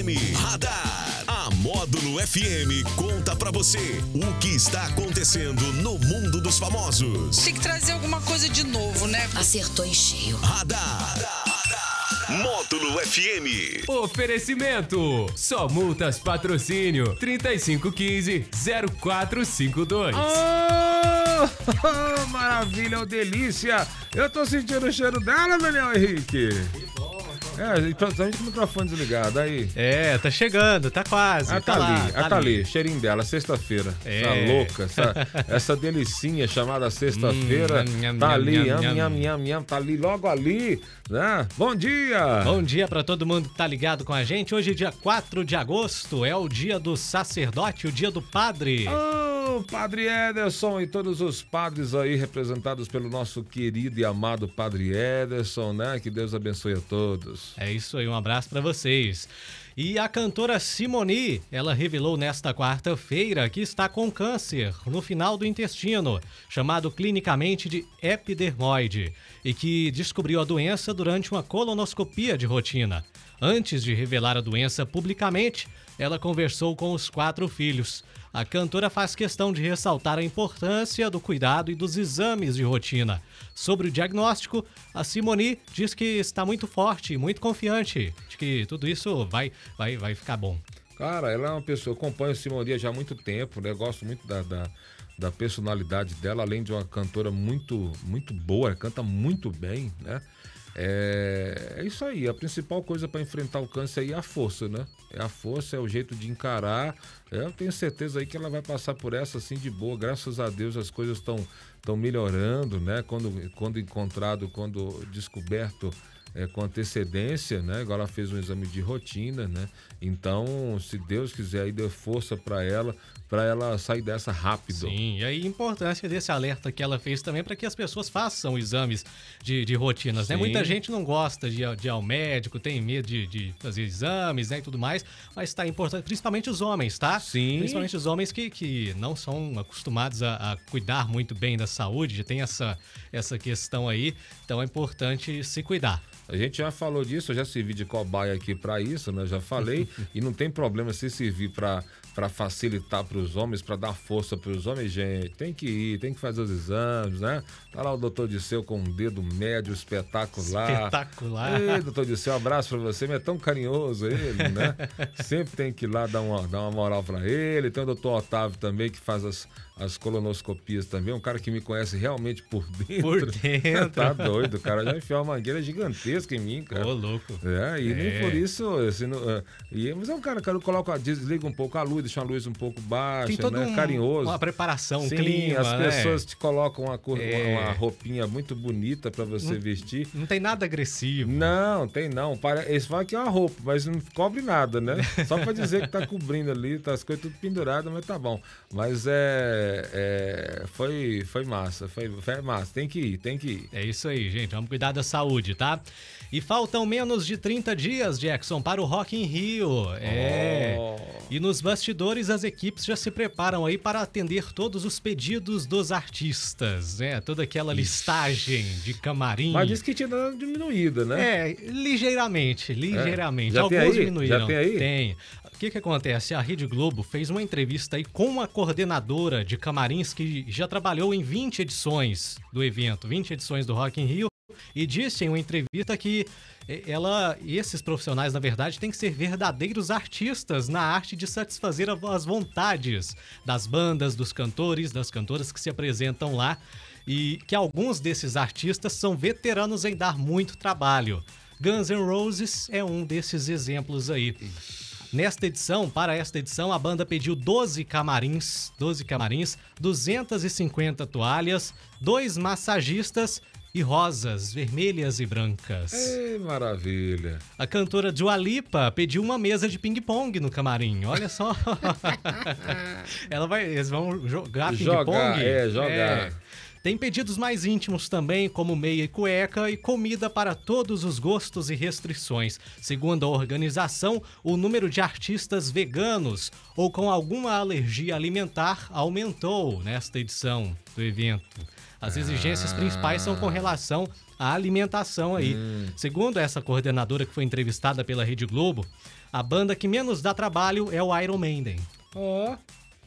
FM. Radar. A Módulo FM conta pra você o que está acontecendo no mundo dos famosos. Tem que trazer alguma coisa de novo, né? Acertou em cheio. Radar. Módulo FM. Oferecimento. Só multas patrocínio 3515 0452. Oh, maravilha, ô delícia! Eu tô sentindo o cheiro dela, Daniel Henrique. É, principalmente com o microfone desligado, aí. É, tá chegando, tá quase. Ah, tá, lá, ali, ah, tá ali, cheirinho dela, sexta-feira. É. Essa louca, essa, essa delicinha chamada sexta-feira. Hum, tá ali, nham, tá ali, logo ali, né? Bom dia! Bom dia pra todo mundo que tá ligado com a gente. Hoje, dia 4 de agosto, é o dia do sacerdote, o dia do padre. Ô, Padre Ederson e todos os padres aí representados pelo nosso querido e amado Padre Ederson, né? Que Deus abençoe a todos. É isso aí, um abraço pra vocês. E a cantora Simone, ela revelou nesta quarta-feira que está com câncer no final do intestino, chamado clinicamente de epidermoide, e que descobriu a doença durante uma colonoscopia de rotina. Antes de revelar a doença publicamente, ela conversou com os quatro filhos. A cantora faz questão de ressaltar a importância do cuidado e dos exames de rotina. Sobre o diagnóstico, a Simone diz que está muito forte muito confiante de que tudo isso vai, vai, vai ficar bom. Cara, ela é uma pessoa, acompanho a Simonia já há muito tempo, né? Gosto muito da, da, da personalidade dela, além de uma cantora muito, muito boa, canta muito bem, né? É, é isso aí, a principal coisa para enfrentar o câncer é a força, né? É a força, é o jeito de encarar. Eu tenho certeza aí que ela vai passar por essa assim de boa. Graças a Deus as coisas estão estão melhorando, né? Quando, quando encontrado, quando descoberto é, com antecedência, né? Agora ela fez um exame de rotina, né? Então, se Deus quiser, aí dê força para ela, para ela sair dessa rápido. Sim, e aí a importância desse alerta que ela fez também para que as pessoas façam exames de, de rotinas, né? Sim. Muita gente não gosta de, ir- de ir ao médico, tem medo de, de fazer exames, né, e tudo mais, mas tá importante, principalmente os homens, tá? Sim. Principalmente os homens que, que não são acostumados a, a cuidar muito bem da saúde, já tem essa, essa questão aí, então é importante se cuidar. A gente já falou disso, eu já servi de cobaia aqui para isso, né? Já falei. e não tem problema se servir para para facilitar para os homens, para dar força para os homens, gente. Tem que ir, tem que fazer os exames, né? Tá lá o doutor Disseu com um dedo médio espetacular. Espetacular. Ei, doutor Disseu, um abraço para você. Ele é tão carinhoso ele, né? Sempre tem que ir lá dar uma, dar uma moral para ele. Tem o doutor Otávio também que faz as, as colonoscopias também. Um cara que me conhece realmente por dentro. Por dentro. tá doido, o cara já enfiou uma mangueira gigantesca em mim, cara. Ô, louco. É, e nem É. por isso, assim, não- é, e, mas é um cara que coloca, desliga um pouco a luz, deixa a luz um pouco baixa, Tem todo né? um- carinhoso. uma preparação, um Sim, clima, as né? pessoas te colocam uma, cor, É. uma, roupinha muito bonita pra você vestir. Não tem nada agressivo. Não, tem não. Para, eles falam que é uma roupa, mas não cobre nada, né? Só pra dizer que tá cobrindo ali, tá as coisas tudo penduradas, mas tá bom. Mas é, é foi, foi massa, foi, foi massa. Tem que ir, tem que ir. É isso aí, gente. Vamos cuidar da saúde, tá? E faltam menos de 30 dias, Jackson, para o Rock in Rio. É. Oh. E nos bastidores, as equipes já se preparam aí para atender todos os pedidos dos artistas, né? Toda aquela listagem de camarim. Mas disse que tinha dado diminuída, né? É, ligeiramente, ligeiramente. Já tem Alguns aí? diminuíram. Já tem aí? Tem. O que que acontece? A Rede Globo fez uma entrevista aí com uma coordenadora de camarins que já trabalhou em 20 edições do evento, 20 edições do Rock in Rio, e disse em uma entrevista que eh, ela, esses profissionais, na verdade, têm que ser verdadeiros artistas na arte de satisfazer as vontades das bandas, dos cantores, das cantoras que se apresentam lá, e que alguns desses artistas são veteranos em dar muito trabalho. Guns N' Roses é um desses exemplos aí. Nesta edição, para esta edição, a banda pediu 12 camarins, 12 camarins, 250 toalhas, dois massagistas e rosas vermelhas e brancas. Ei, maravilha. A cantora Dua Lipa pediu uma mesa de ping-pong no camarim. Olha só. Ela vai, eles vão jogar ping-pong. é, jogar. Tem pedidos mais íntimos também, como meia e cueca e comida para todos os gostos e restrições. Segundo a organização, o número de artistas veganos ou com alguma alergia alimentar aumentou nesta edição do evento. As exigências principais são com relação à alimentação aí. Segundo essa coordenadora que foi entrevistada pela Rede Globo, a banda que menos dá trabalho é o Iron Maiden. Ó,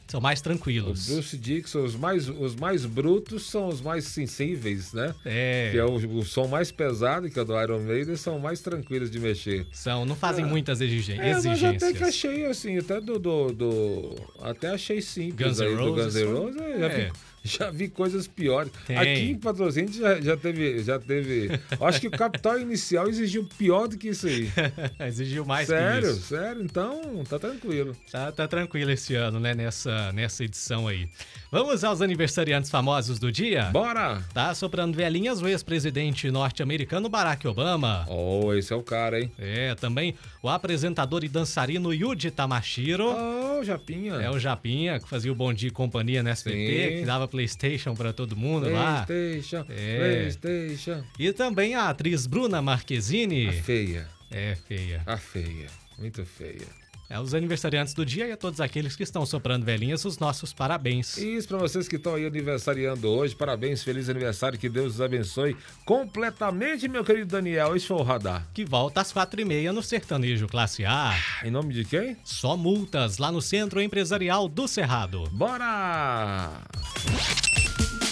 São mais o tranquilos. Bruce Dixon, os mais, os mais brutos são os mais sensíveis, né? É, Que é o, o som mais pesado, que é o do Iron Maiden, são mais tranquilos de mexer. são, não fazem muitas exigen- É, mas exigências. até que achei assim, até do. do, do- até achei simples Guns N' aí do Guns Roses N' Roses. é. Já vi coisas piores. Tem. Aqui em Patrocínio já, já teve. Já teve. acho que o capital inicial exigiu pior do que isso aí. Exigiu mais sério, que isso. sério. Então, tá tranquilo. Tá, tá tranquilo esse ano, né? Nessa, nessa edição aí. Vamos aos aniversariantes famosos do dia? Bora! Tá soprando velhinhas o ex-presidente norte-americano Barack Obama. Oh, esse é o cara, hein? É, também o apresentador e dançarino Yuji Tamashiro. Oh, Japinha. É o Japinha, que fazia o Bom Dia e Companhia na SBT, Sim. que dava Playstation pra todo mundo lá. PlayStation, É. PlayStation. E também a atriz Bruna Marquezine. A feia, É, feia. a feia. Muito feia. É os aniversariantes do dia e a todos aqueles que estão soprando velhinhas, os nossos parabéns. Isso para vocês que estão aí aniversariando hoje. Parabéns, feliz aniversário. Que Deus os abençoe completamente, meu querido Daniel. Esse foi o radar. Que volta às quatro e meia no Sertanejo Classe A. Em nome de quem? Só multas lá no Centro Empresarial do Cerrado. Bora!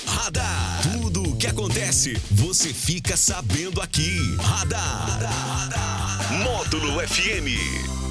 Radar. Tudo o que acontece, você fica sabendo aqui. Radar. Módulo FM.